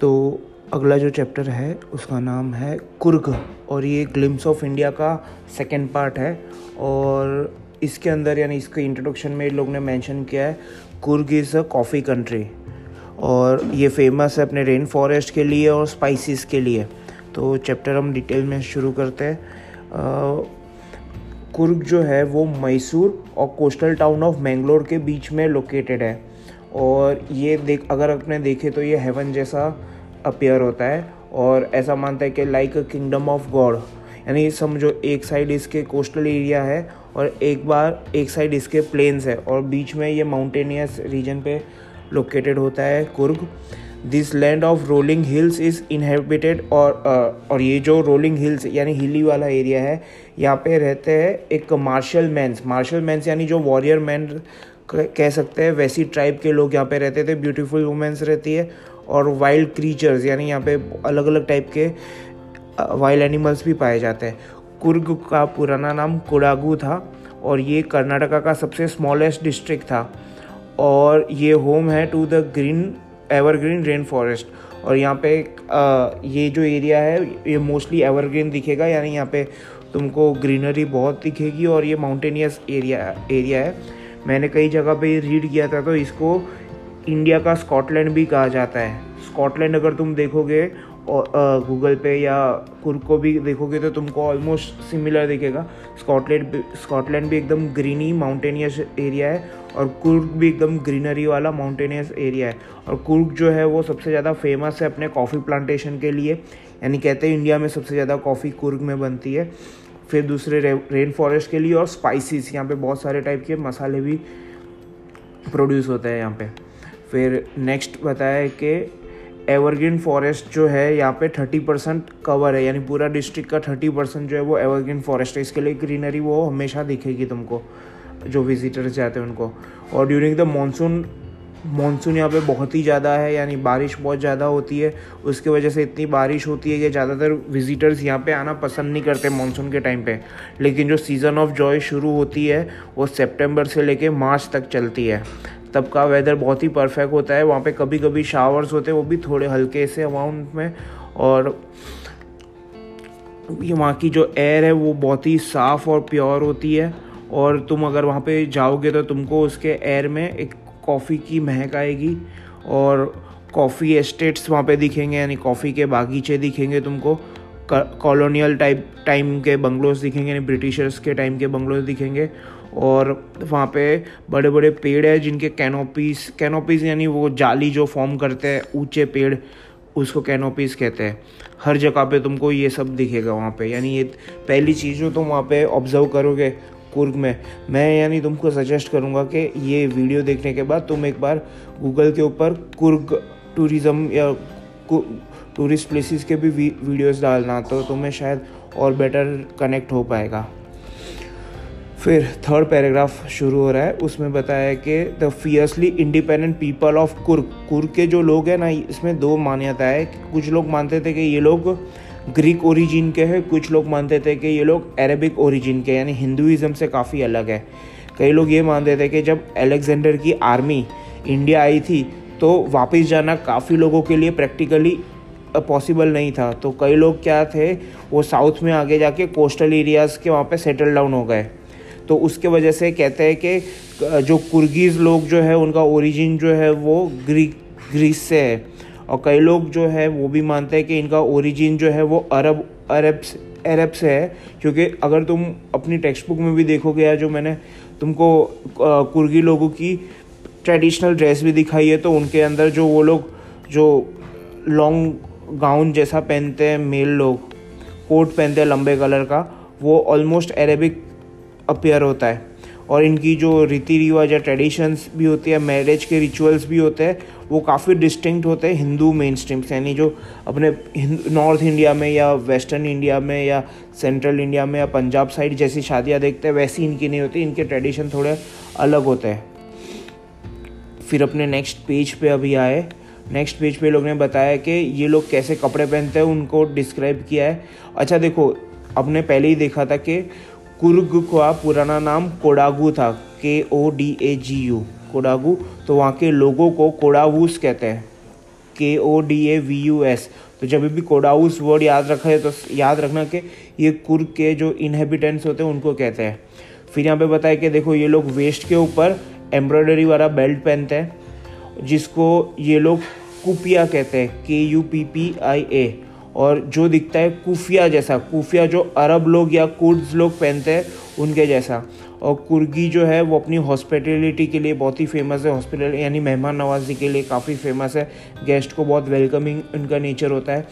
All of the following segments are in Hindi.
तो अगला जो चैप्टर है, उसका नाम है कुर्ग और ये ग्लिम्स ऑफ़ इंडिया का सेकेंड पार्ट है और इसके अंदर यानी इसके इंट्रोडक्शन में लोग ने मेंशन किया है, Coorg is a coffee country और ये फ़ेमस है अपने रेन फॉरेस्ट के लिए और स्पाइसेस के लिए। तो चैप्टर हम डिटेल में शुरू करते हैं। कुर्ग जो है, वो मैसूर और कोस्टल टाउन ऑफ़ मैंगलोर के बीच में लोकेटेड है। और ये देख, अगर अपने देखे तो ये हेवन जैसा अपेयर होता है और ऐसा मानता है कि like a kingdom of god यानी समझो, एक साइड इसके कोस्टल एरिया है और एक बार एक साइड इसके प्लेन्स है और बीच में ये माउंटेनियस रीजन पे लोकेटेड होता है Coorg. This land of rolling hills is inhabited और और ये जो रोलिंग हिल्स यानी हिली वाला एरिया है, यहाँ पे रहते हैं एक मार्शल मैंस मार्शल मैंस यानी जो वॉरियर मैन कह सकते हैं वैसी ट्राइब के लोग यहाँ पे रहते थे ब्यूटीफुल वुमेंस रहती है और वाइल्ड क्रीचर्स यानी यहाँ पे अलग अलग टाइप के वाइल्ड एनिमल्स भी पाए जाते हैं। कुर्ग का पुराना नाम कोडागू था और ये कर्नाटका का सबसे स्मॉलेस्ट डिस्ट्रिक्ट था और ये होम है to the green evergreen rain forest और यहाँ पे आ, ये जो एरिया है ये मोस्टली एवरग्रीन दिखेगा यानी यहाँ पे तुमको ग्रीनरी बहुत दिखेगी और ये माउंटेनियस एरिया एरिया है। मैंने कई जगह पे रीड किया था तो इसको इंडिया का स्कॉटलैंड भी कहा जाता है। स्कॉटलैंड अगर तुम देखोगे और गूगल पे या कुर्ग को भी देखोगे तो तुमको ऑलमोस्ट सिमिलर दिखेगा। स्कॉटलैंड स्कॉटलैंड भी एकदम ग्रीनी माउंटेनियस एरिया है और कुर्ग भी एकदम ग्रीनरी वाला माउंटेनियस एरिया है। और कुर्ग जो है, वो सबसे ज़्यादा फ़ेमस है अपने कॉफ़ी प्लांटेशन के लिए। यानी कहते हैं इंडिया में सबसे ज़्यादा कॉफ़ी कुर्ग में बनती है। फिर दूसरे रे, रेन फॉरेस्ट के लिए और स्पाइसिस यहाँ पे बहुत सारे टाइप के मसाले भी प्रोड्यूस होते हैं यहाँ पे। फिर नेक्स्ट बताया कि एवरग्रीन फॉरेस्ट जो है यहाँ पे थर्टी परसेंट कवर है यानी पूरा डिस्ट्रिक्ट का थर्टी परसेंट जो है वो एवरग्रीन फॉरेस्ट है। इसके लिए ग्रीनरी वो हमेशा दिखेगी तुमको जो विजिटर्स जाते हैं उनको। और ड्यूरिंग द मानसून मानसून यहाँ पे बहुत ही ज़्यादा है, यानी बारिश बहुत ज़्यादा होती है। उसकी वजह से इतनी बारिश होती है कि ज़्यादातर विजिटर्स यहाँ पे आना पसंद नहीं करते मानसून के टाइम पे। लेकिन जो सीज़न ऑफ़ जॉय शुरू होती है, वो सितंबर से लेके मार्च तक चलती है। तब का वेदर बहुत ही परफेक्ट होता है, वहाँ पे कभी कभी शावर्स होते हैं, वो भी थोड़े हल्के से अमाउंट में। और वहाँ की जो एयर है, वो बहुत ही साफ़ और प्योर होती है। और तुम अगर वहाँ पे जाओगे तो तुमको उसके एयर में एक कॉफ़ी की महक आएगी और कॉफ़ी एस्टेट्स वहाँ पे दिखेंगे, यानी कॉफ़ी के बागीचे दिखेंगे तुमको। कॉलोनियल टाइप टाइम के बंगलोज दिखेंगे, यानी ब्रिटिशर्स के टाइम के बंगलोज दिखेंगे। और वहाँ पे बड़े बड़े पेड़ है जिनके कैनोपीस कैनोपीस यानी वो जाली जो फॉर्म करते हैं, ऊँचे पेड़, उसको कैनोपीस कहते हैं। हर जगह पे तुमको ये सब दिखेगा वहाँ पे। यानी ये पहली चीज़ जो तुम वहाँ पे ऑब्ज़र्व करोगे कुर्ग में। मैं यानी तुमको सजेस्ट करूँगा कि ये वीडियो देखने के बाद तुम एक बार गूगल के ऊपर कुर्ग टूरिज़्म या टूरिस्ट प्लेसेस के भी वीडियोस डालना तो तुम्हें शायद और बेटर कनेक्ट हो पाएगा। फिर थर्ड पैराग्राफ शुरू हो रहा है। उसमें बताया कि the fiercely independent people of Coorg Coorg के जो लोग हैं ना, इसमें दो मान्यता है। कुछ लोग मानते थे कि ये लोग ग्रीक ओरिजिन के हैं। कुछ लोग मानते थे कि ये लोग अरेबिक ओरिजिन के यानी हिंदुज़म से काफ़ी अलग है। कई लोग ये मानते थे कि जब अलेक्जेंडर की आर्मी इंडिया आई थी तो वापस जाना काफ़ी लोगों के लिए प्रैक्टिकली पॉसिबल नहीं था। तो कई लोग क्या थे, वो साउथ में आगे जाके कोस्टल एरियाज़ के वहाँ पे सेटल डाउन हो गए। तो उसके वजह से कहते हैं कि जो कुर्गीज़ लोग जो है, उनका ओरिजिन जो है, वो ग्रीक ग्रीस से है। और कई लोग जो है, वो भी मानते हैं कि इनका ओरिजिन जो है, वो अरब अरब अरब से है। क्योंकि अगर तुम अपनी टेक्स्ट बुक में भी देखोगे या जो मैंने तुमको कुर्गी लोगों की ट्रेडिशनल ड्रेस भी दिखाई है तो उनके अंदर जो वो लोग, जो लॉन्ग गाउन जैसा पहनते हैं मेल लोग कोट पहनते हैं लंबे कलर का, वो ऑलमोस्ट अरेबिक अपेयर होता है। और इनकी जो रीति रिवाज या ट्रेडिशंस भी होती है मैरिज के रिचुअल्स भी होते हैं, वो काफ़ी डिस्टिंक्ट होते हैं हिंदू मेन स्ट्रीम से। यानी जो अपने नॉर्थ इंडिया में या वेस्टर्न इंडिया में या सेंट्रल इंडिया में या पंजाब साइड जैसी शादियाँ देखते हैं, वैसी इनकी नहीं होती। इनके ट्रेडिशन थोड़े अलग होते हैं। फिर अपने नेक्स्ट पेज पे अभी आए। नेक्स्ट पेज पे लोग ने बताया कि ये लोग कैसे कपड़े पहनते हैं, उनको डिस्क्राइब किया है। अच्छा देखो अपने पहले ही देखा था कि कुर्ग का पुराना नाम कोडागू था K O D A G U Kodagu. तो वहाँ के लोगों को कोडावूस कहते हैं K O D A V U S तो जब भी कोडाउस वर्ड याद रखा है तो याद रखना कि ये कुर्ग के जो इनहेबिटेंट्स होते हैं, उनको कहते हैं। फिर यहाँ पे बताया कि देखो, ये लोग वेस्ट के ऊपर एम्ब्रॉयडरी वाला बेल्ट पहनते हैं, जिसको ये लोग कुपिया कहते हैं K U P P I A और जो दिखता है कुफिया जैसा, कुफिया जो अरब लोग या कुर्ड्स लोग पहनते हैं, उनके जैसा। और कुर्गी जो है, वो अपनी हॉस्पिटेलिटी के लिए बहुत ही फ़ेमस है। हॉस्पिटल यानी मेहमान नवाजी के लिए काफ़ी फ़ेमस है। गेस्ट को बहुत वेलकमिंग उनका नेचर होता है।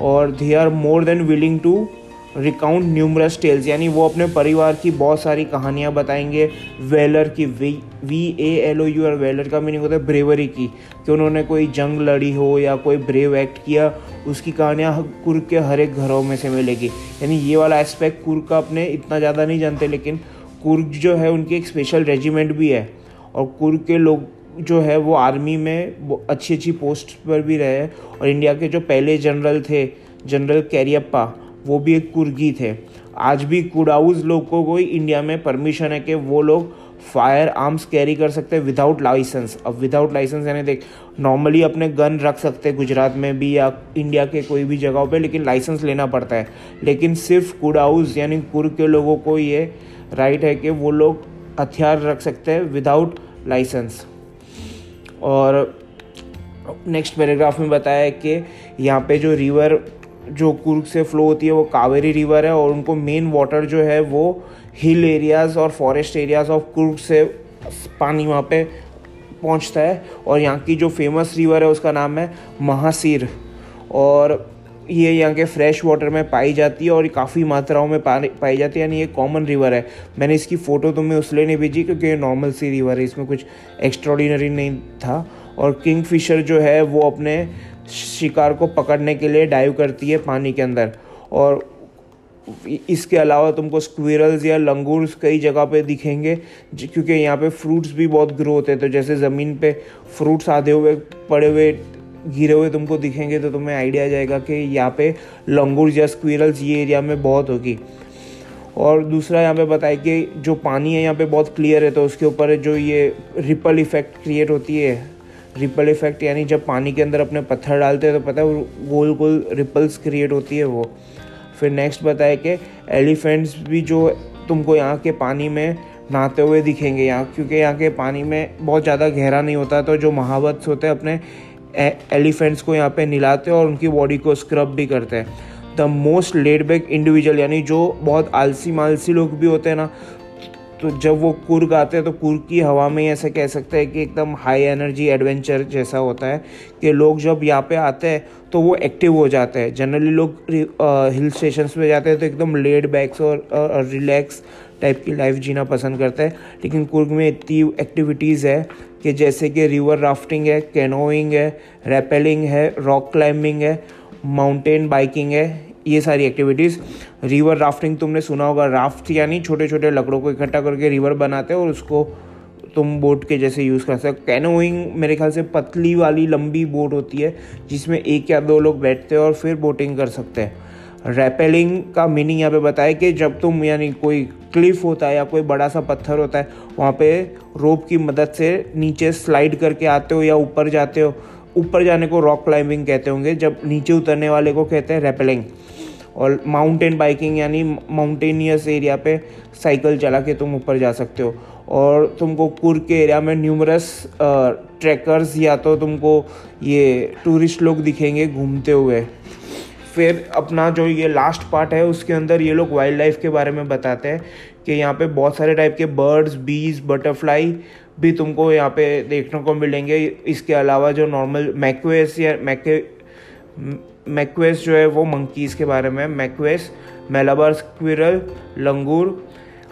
और they are more than willing to recount numerous tales यानी वो अपने परिवार की बहुत सारी कहानियाँ बताएँगे। वेलर की V V A L O U और वेलर का मीनिंग होता है ब्रेवरी की, कि उन्होंने कोई जंग लड़ी हो या कोई ब्रेव एक्ट किया, उसकी कहानियाँ कुर्ग के हर एक घरों में से मिलेगी। यानी ये वाला एस्पेक्ट कुर्ग का अपने इतना ज़्यादा नहीं जानते, लेकिन कुर्ग जो है उनकी एक स्पेशल रेजिमेंट भी है। और कुर्ग के लोग जो है वो आर्मी में अच्छी अच्छी पोस्ट पर भी रहे और इंडिया के जो पहले जनरल थे जनरल कैरियप्पा वो भी एक कुर्गी थे। आज भी कुडाउज लोगों को ही इंडिया में परमिशन है कि वो लोग फायर आर्म्स कैरी कर सकते हैं विदाउट लाइसेंस अब विदाउट लाइसेंस यानी देख नॉर्मली अपने गन रख सकते हैं गुजरात में भी या इंडिया के कोई भी जगहों पे, लेकिन लाइसेंस लेना पड़ता है। लेकिन सिर्फ़ कुडाउज यानी कुर्ग के लोगों को ये राइट है कि वो लोग हथियार रख सकते हैं विदाउट लाइसेंस और नेक्स्ट पैराग्राफ में बताया है कि यहाँ पे जो रिवर जो कुर्ग से फ्लो होती है, वो कावेरी रिवर है और उनको मेन वाटर जो है वो हिल एरियाज़ और फॉरेस्ट एरियाज़ ऑफ़ कुर्ग से पानी वहाँ पे पहुँचता है और यहाँ की जो फ़ेमस रिवर है, उसका नाम है महासीर और ये यहाँ के फ्रेश वाटर में पाई जाती है और काफ़ी मात्राओं में पाई जाती है, यानी ये कॉमन रिवर है। मैंने इसकी फ़ोटो तुम्हें उसलिए नहीं भेजी क्योंकि ये नॉर्मल सी रिवर है, इसमें कुछ एक्स्ट्रॉडिनरी नहीं था और किंग फिशर जो है वो अपने शिकार को पकड़ने के लिए डाइव करती है पानी के अंदर। और इसके अलावा तुमको स्क्विरल्स या लंगूर्स कई जगह पे दिखेंगे क्योंकि यहाँ पे फ्रूट्स भी बहुत ग्रो होते हैं। तो जैसे ज़मीन पे फ्रूट्स आधे हुए, पड़े हुए, गिरे हुए तुमको दिखेंगे तो तुम्हें आइडिया आ जाएगा कि यहाँ पे लंगूर्स या स्क्विरल्स ये एरिया में बहुत होगी। और दूसरा यहाँ पे बताया कि जो पानी है यहाँ पे बहुत क्लियर है तो उसके ऊपर जो ये रिपल इफ़ेक्ट क्रिएट होती है रिपल इफ़ेक्ट यानी जब पानी के अंदर अपने पत्थर डालते हैं तो पता है गोल गोल रिपल्स क्रिएट होती है वो। फिर नेक्स्ट बताया कि एलिफेंट्स भी जो तुमको यहाँ के पानी में नहाते हुए दिखेंगे, यहाँ क्योंकि यहाँ के पानी में बहुत ज़्यादा गहरा नहीं होता तो जो महावत्स होते हैं अपने एलिफेंट्स को यहाँ पे निलाते हैं और उनकी बॉडी को स्क्रब भी करते हैं। The most laid back individual यानी जो बहुत आलसी मालसी लोग भी होते हैं ना तो जब वो कुर्ग आते हैं तो कुर्ग की हवा में ऐसे कह सकते हैं कि एकदम हाई एनर्जी एडवेंचर जैसा होता है कि लोग जब यहाँ पे आते हैं तो वो एक्टिव हो जाते हैं। जनरली लोग हिल स्टेशन पे जाते हैं तो एकदम लेड बैक्स और, और रिलैक्स टाइप की लाइफ जीना पसंद करते हैं। लेकिन कुर्ग में इतनी एक्टिविटीज़ है कि जैसे कि रिवर राफ्टिंग है कैनोइंग है रेपेलिंग है रॉक क्लाइंबिंग है माउंटेन बाइकिंग है ये सारी एक्टिविटीज़ रिवर राफ्टिंग तुमने सुना होगा राफ्ट यानी छोटे छोटे लकड़ों को इकट्ठा करके रिवर बनाते हैं और उसको तुम बोट के जैसे यूज़ कर सकते हो। कैनोइंग मेरे ख्याल से पतली वाली लंबी बोट होती है, जिसमें एक या दो लोग बैठते हैं और फिर बोटिंग कर सकते हैं। रैपेलिंग का मीनिंग यहाँ पे बताया कि जब तुम यानी कोई क्लिफ होता है या कोई बड़ा सा पत्थर होता है, वहाँ पे रोप की मदद से नीचे स्लाइड करके आते हो या ऊपर जाते हो। ऊपर जाने को रॉक क्लाइंबिंग कहते होंगे, जब नीचे उतरने वाले को कहते हैं रेपलिंग और माउंटेन बाइकिंग यानी माउंटेनियस एरिया पे साइकिल चला के तुम ऊपर जा सकते हो। और तुमको कुर्ग के एरिया में न्यूमरस ट्रैकर्स या तो तुमको ये टूरिस्ट लोग दिखेंगे घूमते हुए। फिर अपना जो ये लास्ट पार्ट है, उसके अंदर ये लोग वाइल्ड लाइफ के बारे में बताते हैं कि यहाँ पे बहुत सारे टाइप के बर्ड्स बीज बटरफ्लाई भी तुमको यहाँ पे देखने को मिलेंगे। इसके अलावा जो नॉर्मल मैक्वेस या मैके मैक्वेस जो है वो मंकीज़ के बारे में मैक्वेस मेलाबार स्क्विरल लंगूर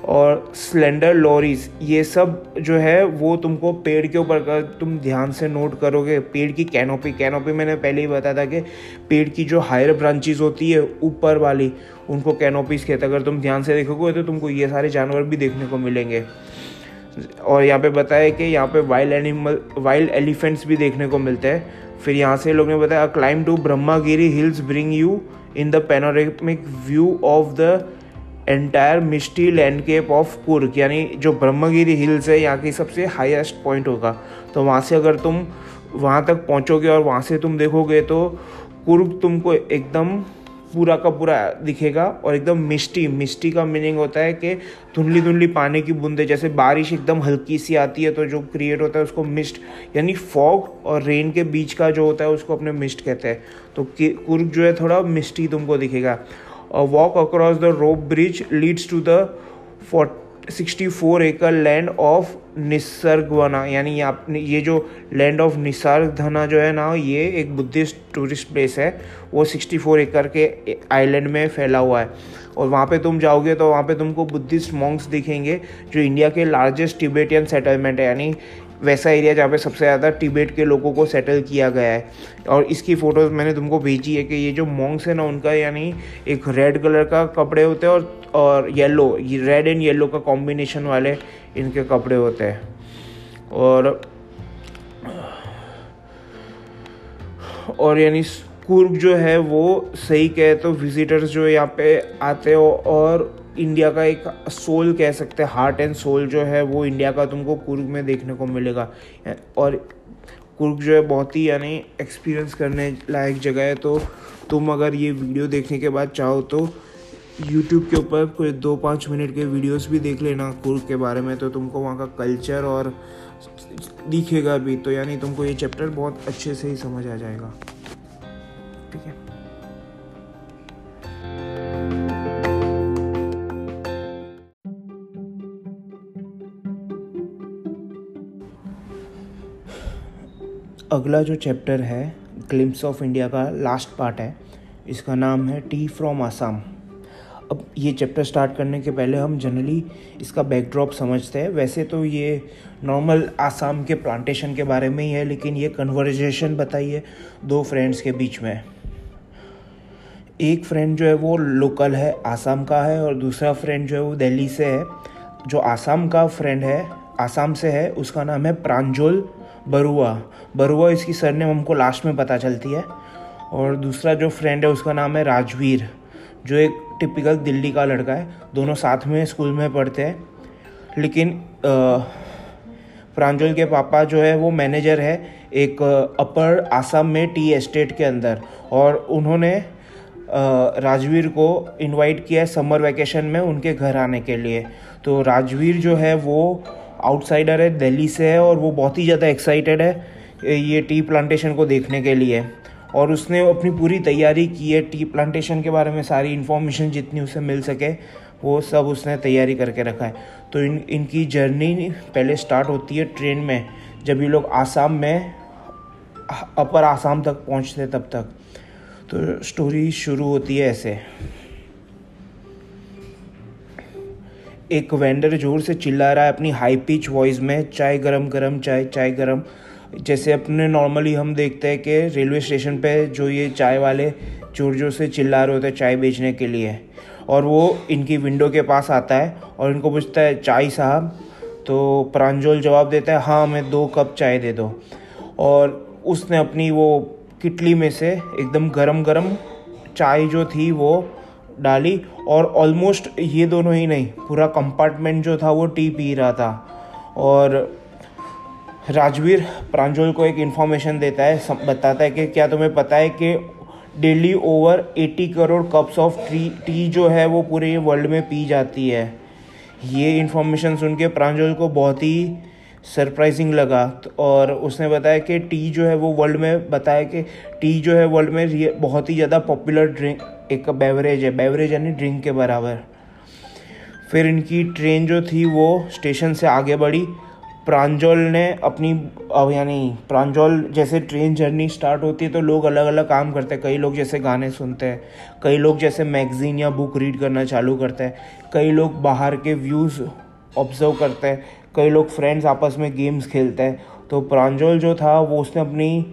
और स्लेंडर लॉरीज ये सब जो है वो तुमको पेड़ के ऊपर तुम ध्यान से नोट करोगे। पेड़ की कैनोपी कैनोपी मैंने पहले ही बताया था कि पेड़ की जो हायर ब्रांचेज होती है ऊपर वाली, उनको कैनोपीज कहते हैं। अगर तुम ध्यान से देखोगे तो तुमको ये सारे जानवर भी देखने को मिलेंगे। और यहाँ पे बताया कि यहाँ पे वाइल्ड एनिमल वाइल्ड एलिफेंट्स भी देखने को मिलते हैं। फिर यहाँ से लोग ने बताया climb to Brahmagiri hills bring you in the panoramic view of the entire misty landscape of Coorg यानी जो ब्रह्मगिरी हिल्स है, यहाँ की सबसे हाईएस्ट पॉइंट होगा। तो वहाँ से अगर तुम वहाँ तक पहुँचोगे और वहाँ से तुम देखोगे तो कुर्ग तुमको एकदम पूरा का पूरा दिखेगा और एकदम मिष्टी मिष्टी का मीनिंग होता है कि धुंधली धुंधली पानी की बूंदे, जैसे बारिश एकदम हल्की सी आती है तो जो क्रिएट होता है उसको मिस्ट यानी फॉग और रेन के बीच का जो होता है उसको अपने मिस्ट कहते हैं। तो कुर्ग जो है थोड़ा मिस्टी तुमको दिखेगा। Walk across the rope bridge leads to the fort sixty four acre land of Nisargavana, यानी ये जो लैंड ऑफ़ निसर्ग धना जो है ना, ये एक बुद्धिस्ट टूरिस्ट प्लेस है। वो सिक्सटी फोर एकड़ के आइलैंड में फैला हुआ है। और वहाँ पे तुम जाओगे तो वहाँ पे तुमको बुद्धिस्ट मॉन्क्स दिखेंगे, जो इंडिया के लार्जेस्ट टिबेटियन सेटलमेंट है। यानी वैसा एरिया जहाँ पे सबसे ज़्यादा टिबेट के लोगों को सेटल किया गया है। और इसकी फ़ोटोज़ मैंने तुमको भेजी है कि ये जो मॉन्ग्स है ना, उनका यानी एक रेड कलर का कपड़े होते हैं और और येलो, ये रेड एंड येलो का कॉम्बिनेशन वाले इनके कपड़े होते हैं। और और यानी कुर्ग जो है वो सही कहे तो विजिटर्स जो यहाँ पे आते हो और इंडिया का एक सोल कह सकते हैं हार्ट एंड सोल जो है वो इंडिया का तुमको कुर्ग में देखने को मिलेगा। और कुर्ग जो है बहुत ही यानी एक्सपीरियंस करने लायक जगह है। तो तुम अगर ये वीडियो देखने के बाद चाहो तो यूट्यूब के ऊपर कोई दो पाँच मिनट के वीडियोस भी देख लेना कुर्ग के बारे में। तो तुमको वहाँ का कल्चर और दिखेगा भी। तो यानी तुमको ये चैप्टर बहुत अच्छे से ही समझ आ जाएगा। ठीक है? अगला जो चैप्टर है ग्लिम्स ऑफ़ इंडिया का लास्ट पार्ट है, इसका नाम है टी फ्रॉम आसाम अब ये चैप्टर स्टार्ट करने के पहले हम जनरली इसका बैकड्रॉप समझते हैं। वैसे तो ये नॉर्मल आसाम के प्लांटेशन के बारे में ही है, लेकिन ये कन्वर्जेशन बताइए दो फ्रेंड्स के बीच में। एक फ्रेंड जो है वो लोकल है आसाम का है, और दूसरा फ्रेंड जो है वो दिल्ली से है। जो आसाम का फ्रेंड है आसाम से है, उसका नाम है प्रांजोल बरुआ। बरुआ इसकी सरनेम हमको लास्ट में पता चलती है। और दूसरा जो फ्रेंड है, उसका नाम है राजवीर, जो एक टिपिकल दिल्ली का लड़का है। दोनों साथ में स्कूल में पढ़ते हैं। लेकिन प्रांजल के पापा जो है, वो मैनेजर है एक अपर आसाम में टी एस्टेट के अंदर। और उन्होंने राजवीर को इनवाइट किया है समर वैकेशन में उनके घर आने के लिए। तो राजवीर जो है, वो आउटसाइडर है, दिल्ली से है और वो बहुत ही ज़्यादा एक्साइटेड है ये टी प्लांटेशन को देखने के लिए। और उसने अपनी पूरी तैयारी की है टी प्लांटेशन के बारे में, सारी इन्फॉर्मेशन जितनी उसे मिल सके, वो सब उसने तैयारी करके रखा है। तो इन, इनकी जर्नी पहले स्टार्ट होती है ट्रेन में, जब ये लोग आसाम में अपर आसाम तक पहुँचते तब तक। तो स्टोरी शुरू होती है ऐसे। एक वेंडर ज़ोर से चिल्ला रहा है अपनी हाई पिच वॉइस में, चाय गरम गरम, चाय चाय गरम। जैसे अपने नॉर्मली हम देखते हैं कि रेलवे स्टेशन पे जो ये चाय वाले ज़ोर ज़ोर से चिल्ला रहे होते हैं चाय बेचने के लिए। और वो इनकी विंडो के पास आता है और इनको पूछता है, चाय साहब? तो प्रांजोल जवाब देता है हाँ मैं दो कप चाय दे दो। और उसने अपनी वो किटली में से एकदम गरम गरम चाय जो थी वो डाली और ऑलमोस्ट ये दोनों ही नहीं, पूरा कंपार्टमेंट जो था वो टी पी रहा था। और राजवीर प्रांजोल को एक इन्फॉर्मेशन देता है, सब बताता है कि क्या तुम्हें पता है कि daily over 80 crore cups of tree tea जो है वो पूरे वर्ल्ड में पी जाती है। ये इन्फॉर्मेशन सुन के प्रांजोल को बहुत ही सरप्राइजिंग लगा और उसने बताया कि टी जो है वो वर्ल्ड में बताया कि टी जो है वर्ल्ड में बहुत ही ज़्यादा पॉपुलर ड्रिंक एक बेवरेज है। बेवरेज यानी ड्रिंक के बराबर। फिर इनकी ट्रेन जो थी वो स्टेशन से आगे बढ़ी। प्रांजोल ने अपनी यानी प्रांजोल जैसे ट्रेन जर्नी स्टार्ट होती है तो लोग अलग अलग काम करते हैं। कई लोग जैसे गाने सुनते हैं। कई लोग जैसे मैगजीन या बुक रीड करना चालू करते हैं। कई लोग बाहर के व्यूज़ ऑब्ज़र्व करते हैं। कई लोग फ्रेंड्स आपस में गेम्स खेलते हैं। तो प्रांजोल जो था, वो उसने अपनी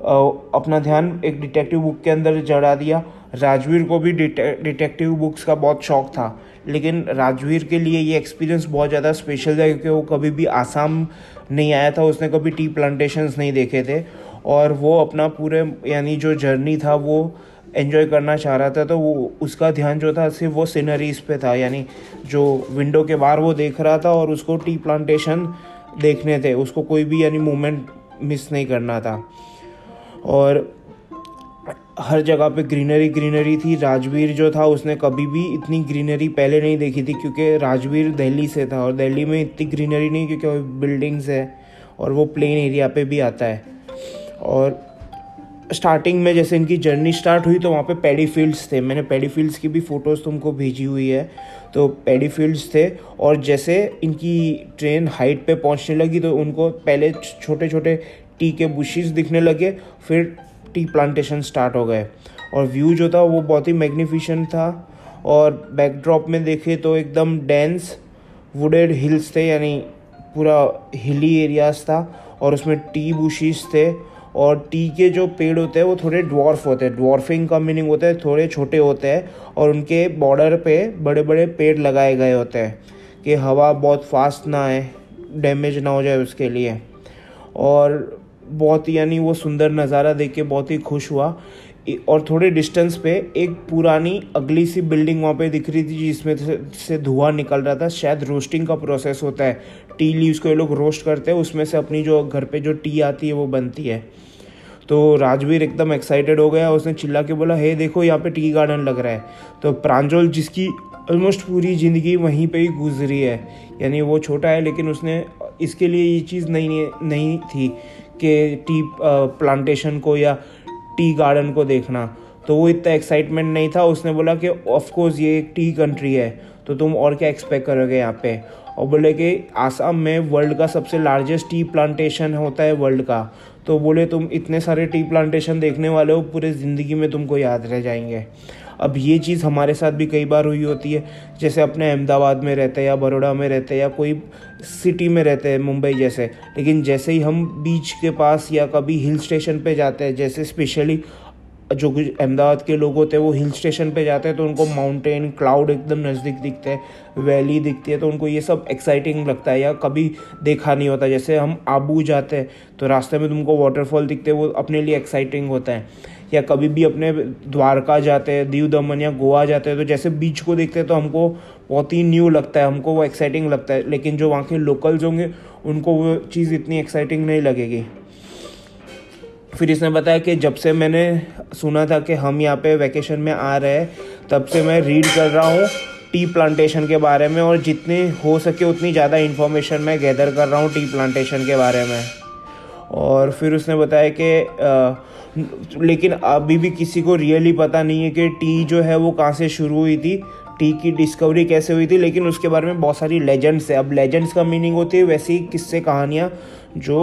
अपना ध्यान एक डिटेक्टिव बुक के अंदर जड़ा दिया। राजवीर को भी डिटेक्टिव बुक्स का बहुत शौक था। लेकिन राजवीर के लिए ये एक्सपीरियंस बहुत ज़्यादा स्पेशल था, क्योंकि वो कभी भी आसाम नहीं आया था, उसने कभी टी प्लांटेशंस नहीं देखे थे। और वो अपना पूरे, यानी जो जर्नी था, वो एंजॉय करना चाह रहा था तो वो, उसका ध्यान जो था, सिर्फ़ वो सीनरीज पे था, यानी जो विंडो के बाहर वो देख रहा था और उसको टी प्लांटेशन देखने थे, उसको कोई भी, यानी मूवमेंट मिस नहीं करना था। और हर जगह पे ग्रीनरी ग्रीनरी थी, राजवीर जो था, उसने कभी भी इतनी ग्रीनरी पहले नहीं देखी थी, क्योंकि राजवीर दिल्ली से था, और दिल्ली में इतनी ग्रीनरी नहीं, क्योंकि बिल्डिंग्स है, और वो प्लेन एरिया पे भी आता है। और स्टार्टिंग में जैसे इनकी जर्नी स्टार्ट हुई तो वहाँ पे पैडी फील्ड्स थे। मैंने पैडी फील्ड्स की भी फ़ोटोज़ तुमको भेजी हुई है। तो पैडी फील्ड्स थे और जैसे इनकी ट्रेन हाइट पे पहुँचने लगी तो उनको पहले छोटे छोटे टी के बुशेस दिखने लगे, फिर टी प्लांटेशन स्टार्ट हो गए। और व्यू जो था, वो बहुत ही मैग्निफिशेंट था। और बैकड्रॉप में देखे तो एकदम डेंस वुडेड हिल्स थे, यानी पूरा हिली एरियाज़ था। और उसमें टी बुशीज थे। और टी के जो पेड़ होते हैं, वो थोड़े ड्वार्फ होते हैं। ड्वार्फिंग का मीनिंग होता है, थोड़े छोटे होते हैं और उनके बॉर्डर पे बड़े बड़े पेड़ लगाए गए होते हैं कि हवा बहुत फास्ट ना आए डैमेज ना हो जाए उसके लिए। और बहुत यानी वो सुंदर नज़ारा देख के बहुत ही खुश हुआ। और थोड़े डिस्टेंस पे एक पुरानी अगली सी बिल्डिंग वहाँ पे दिख रही थी, जिसमें से धुआँ निकल रहा था। शायद रोस्टिंग का प्रोसेस होता है। टी लीव्स को ये लोग रोस्ट करते हैं, उसमें से अपनी जो घर पे जो टी आती है, वो बनती है। तो राजवीर एकदम एक्साइटेड हो गया उसने चिल्ला के बोला, हे, देखो, यहाँ पे टी गार्डन लग रहा है। तो प्रांजोल, जिसकी ऑलमोस्ट पूरी ज़िंदगी वहीं पे ही गुजरी है, यानी वो छोटा है, लेकिन उसने इसके लिए ये चीज़ नहीं नहीं थी कि टी प्लांटेशन को या टी गार्डन को देखना। तो वो इतना एक्साइटमेंट नहीं था, उसने बोला कि ऑफकोर्स ये एक टी कंट्री है। तो तुम और क्या एक्सपेक्ट करोगे यहाँ पे? और बोले कि आसाम में वर्ल्ड का सबसे लार्जेस्ट टी प्लांटेशन होता है वर्ल्ड का। तो बोले, तुम इतने सारे टी प्लांटेशन देखने वाले हो, पूरे ज़िंदगी में तुमको याद रह जाएँगे। अब ये चीज़ हमारे साथ भी कई बार हुई होती है। जैसे अपने अहमदाबाद में रहते हैं या बड़ोड़ा में रहते हैं या कोई सिटी में रहते हैं, मुंबई जैसे। लेकिन जैसे ही हम बीच के पास या कभी हिल स्टेशन पे जाते हैं, जैसे स्पेशली जो कुछ अहमदाबाद के लोग होते हैं, वो हिल स्टेशन पे जाते हैं तो उनको माउंटेन क्लाउड एकदम नज़दीक दिखते हैं वैली दिखती है तो उनको ये सब एक्साइटिंग लगता है या कभी देखा नहीं होता। जैसे हम आबू जाते हैं तो रास्ते में तुमको वाटरफॉल दिखते हैं, वो अपने लिए एक्साइटिंग होता है। या कभी भी अपने द्वारका जाते हैं, दीव दमन या गोवा जाते हैं तो जैसे बीच को देखते हैं तो हमको बहुत ही न्यू लगता है, हमको वो एक्साइटिंग लगता है। लेकिन जो वहाँ के लोकल्स होंगे, उनको वो चीज़ इतनी एक्साइटिंग नहीं लगेगी। फिर इसने बताया कि जब से मैंने सुना था कि हम यहाँ पे वैकेशन में आ रहे हैं, तब से मैं रीड कर रहा हूँ टी प्लांटेशन के बारे में और जितनी हो सके उतनी ज़्यादा इन्फॉर्मेशन मैं गैदर कर रहा हूँ टी प्लांटेशन के बारे में। और फिर उसने बताया कि लेकिन अभी भी किसी को रियली पता नहीं है कि टी जो है वो कहाँ से शुरू हुई थी टी की डिस्कवरी कैसे हुई थी, लेकिन उसके बारे में बहुत सारी लेजेंड्स है। अब लेजेंड्स का मीनिंग होती है वैसी किस्से कहानियाँ जो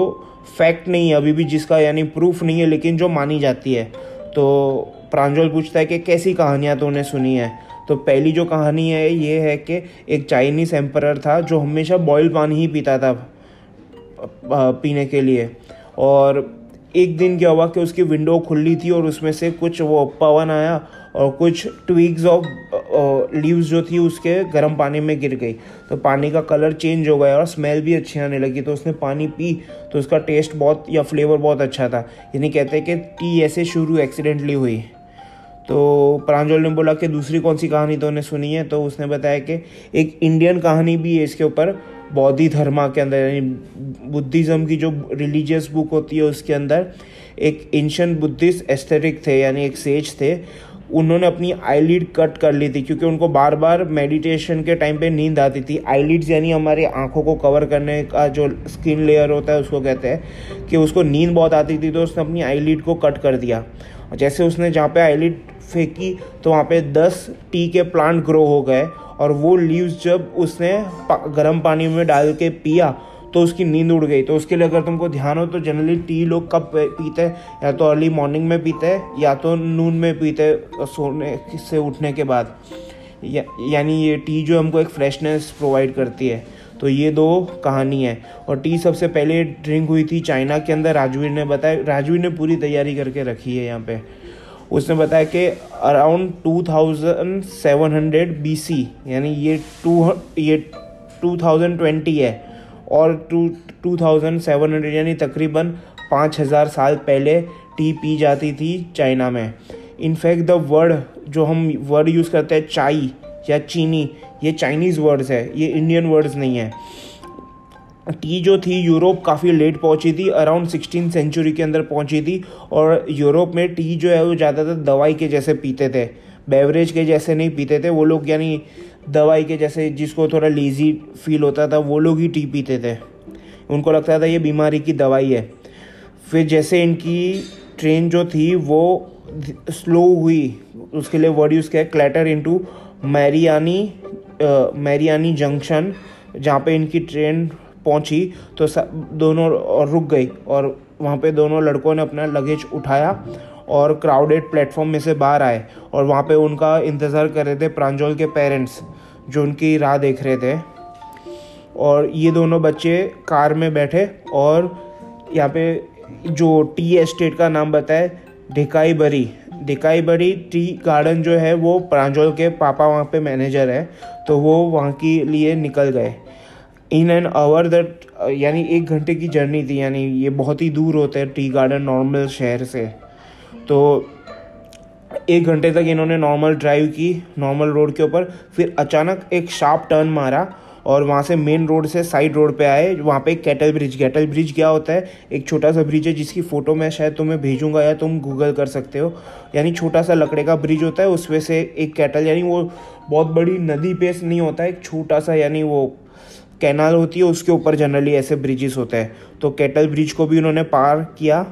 फैक्ट नहीं है, अभी भी जिसका यानी प्रूफ नहीं है, लेकिन जो मानी जाती है। तो प्रांजल पूछता है कि कैसी कहानियाँ तो उन्हें सुनी है? तो पहली जो कहानी है, ये है कि एक चाइनीज़ एम्पर था जो हमेशा बॉयल पानी ही पीता था पीने के लिए। और एक दिन क्या हुआ कि उसकी विंडो खुली थी और उसमें से कुछ वो पवन आया और कुछ ट्विग्स ऑफ़ लीव्स जो थी उसके गर्म पानी में गिर गई। तो पानी का कलर चेंज हो गया और स्मेल भी अच्छी आने लगी। तो उसने पानी पी तो उसका टेस्ट बहुत, या फ्लेवर बहुत अच्छा था। यानी कहते हैं कि टी ऐसे शुरू एक्सीडेंटली हुई। तो प्रांजल ने बोला कि दूसरी कौन सी कहानी तो उन्हें सुनी है? तो उसने बताया कि एक इंडियन कहानी भी है इसके ऊपर, बौद्धि धर्मा के अंदर, यानी बुद्धिज़्म की जो रिलीजियस बुक होती है उसके अंदर, एक एंशंट बुद्धिस्ट एस्थेटिक थे, यानी एक सेज थे उन्होंने अपनी आईलिड कट कर ली थी, क्योंकि उनको बार बार मेडिटेशन के टाइम पे नींद आती थी। आईलिड्स यानी हमारी आँखों को कवर करने का जो स्किन लेयर होता है, उसको कहते हैं कि उसको नींद बहुत आती थी तो उसने अपनी आईलिड को कट कर दिया। जैसे उसने जहाँ पे आईलिड फेंकी तो वहाँ पे दस टी के प्लांट ग्रो हो गए, और वो लीव्स जब उसने गर्म पानी में डाल के पिया तो उसकी नींद उड़ गई। तो उसके लिए अगर तुमको ध्यान हो तो जनरली टी लोग कब पीते हैं? या तो अर्ली मॉर्निंग में पीते हैं या तो नून में पीते हैं सोने से उठने के बाद। या, यानी ये टी जो हमको एक फ्रेशनेस प्रोवाइड करती है। तो ये दो कहानी है। और टी सबसे पहले ड्रिंक हुई थी चाइना के अंदर। राजवीर ने बताया राजवीर ने पूरी तैयारी करके रखी है यहाँ पे। उसने बताया कि around two thousand seven 2700 BC यानी ये टू ये 2020 है। और two two thousand seven hundred यानी तकरीबन पाँच हज़ार साल पहले टी पी जाती थी चाइना में। इनफैक्ट द वर्ड जो हम वर्ड यूज़ करते हैं, चाई या चीनी, ये चाइनीज़ वर्ड्स है, ये इंडियन वर्ड्स नहीं है। टी जो थी, यूरोप काफ़ी लेट पहुँची थी अराउंड सिक्सटीन सेंचुरी के अंदर पहुँची थी, और यूरोप में टी जो है, वो ज़्यादातर दवाई के जैसे पीते थे बेवरेज के जैसे नहीं पीते थे, वो लोग यानी दवाई के जैसे जिसको थोड़ा लेज़ी फील होता था, वो लोग ही टी पीते थे। उनको लगता था ये बीमारी की दवाई है। फिर जैसे इनकी ट्रेन जो थी, वो स्लो हुई। उसके लिए वर्ड यूज़ किया clatter into Mariani Mariani junction जहाँ पे इनकी ट्रेन पहुँची तो सब दोनों रुक गई। और वहाँ पे दोनों लड़कों ने अपना लगेज उठाया और क्राउडेड प्लेटफॉर्म में से बाहर आए। और वहाँ पे उनका इंतज़ार कर रहे थे प्रांजोल के पेरेंट्स जो उनकी राह देख रहे थे। और ये दोनों बच्चे कार में बैठे और यहाँ पे जो टी एस्टेट का नाम बताए ढिकाई बरी ढिकाई बरी टी गार्डन जो है, वो प्रांजोल के पापा वहाँ पे मैनेजर है तो वो वहाँ के लिए निकल गए। इन एन आवर दैट यानी एक घंटे की जर्नी थी, यानी ये बहुत ही दूर होते हैं टी गार्डन नॉर्मल शहर से। तो एक घंटे तक इन्होंने नॉर्मल ड्राइव की नॉर्मल रोड के ऊपर। फिर अचानक एक शार्प टर्न मारा और वहाँ से मेन रोड से साइड रोड पे आए। वहाँ पे कैटल ब्रिज कैटल ब्रिज क्या होता है। एक छोटा सा ब्रिज है जिसकी फ़ोटो मैं शायद तुम्हें भेजूँगा या तुम गूगल कर सकते हो। यानी छोटा सा लकड़े का ब्रिज होता है, उसमें से एक कैटल यानी वो बहुत बड़ी नदी पे नहीं होता है एक छोटा सा, यानी वो कैनाल होती है, उसके ऊपर जनरली ऐसे ब्रिजेस होते हैं। तो कैटल ब्रिज को भी उन्होंने पार किया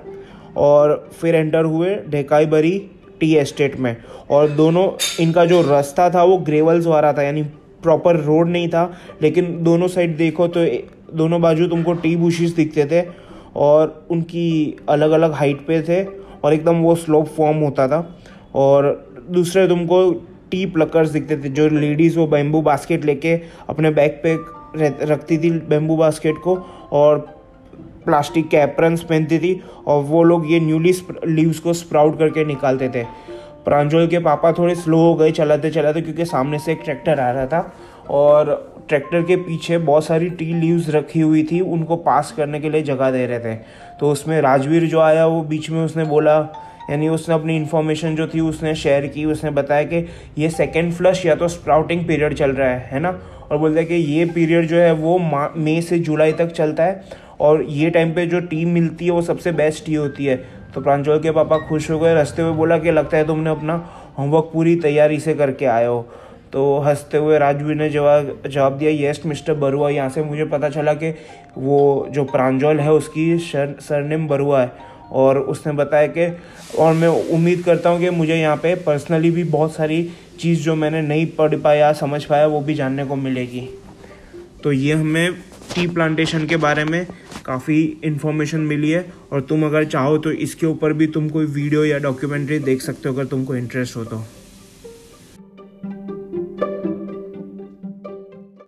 और फिर एंटर हुए ढेकाई बरी। टी एस्टेट में। और दोनों, इनका जो रास्ता था, वो ग्रेवल्स वाला था, यानी प्रॉपर रोड नहीं था, लेकिन दोनों साइड देखो तो दोनों बाजू तुमको टी बुशिस दिखते थे और उनकी अलग अलग हाइट पे थे और एकदम वो स्लोप फॉर्म होता था। और दूसरे तुमको टी प्लकर्स दिखते थे, जो लेडीज़ वो बैम्बू बास्केट लेके अपने बैग पे रखती थी बैम्बू बास्केट को और प्लास्टिक के एप्रन्स पहनती थी और वो लोग ये न्यूली लीव्स को स्प्राउट करके निकालते थे। प्रांजोल के पापा थोड़े स्लो हो गए, चलाते चलाते, क्योंकि सामने से एक ट्रैक्टर आ रहा था और ट्रैक्टर के पीछे बहुत सारी टी लीव्स रखी हुई थी, उनको पास करने के लिए जगह दे रहे थे। तो उसमें राजवीर जो आया, वो बीच में उसने बोला, यानी उसने अपनी इन्फॉर्मेशन जो थी उसने शेयर की, उसने बताया कि ये सेकेंड फ्लश या तो स्प्राउटिंग पीरियड चल रहा है है ना? और बोलते हैं कि ये पीरियड जो है वो मई से जुलाई तक चलता है और ये टाइम पे जो टीम मिलती है, वो सबसे बेस्ट ही होती है। तो प्रांजल के पापा खुश हो गए रस्ते हुए बोला कि लगता है तुमने अपना होमवर्क पूरी तैयारी से करके आए हो। तो हँसते हुए राजवीर ने जवाब जवाब दिया येस मिस्टर बरुआ, यहाँ से मुझे पता चला कि वो जो प्रांजल है, उसकी सर, सरनेम बरुआ है। और उसने बताया कि, और मैं उम्मीद करता हूँ कि मुझे यहाँ पे पर्सनली भी बहुत सारी चीज़ जो मैंने नहीं पढ़ पाया, समझ पाया, वो भी जानने को मिलेगी। तो ये हमें टी प्लांटेशन के बारे में काफ़ी इन्फॉर्मेशन मिली है। और तुम अगर चाहो तो इसके ऊपर भी तुम कोई वीडियो या डॉक्यूमेंट्री देख सकते हो अगर तुमको इंटरेस्ट हो तो।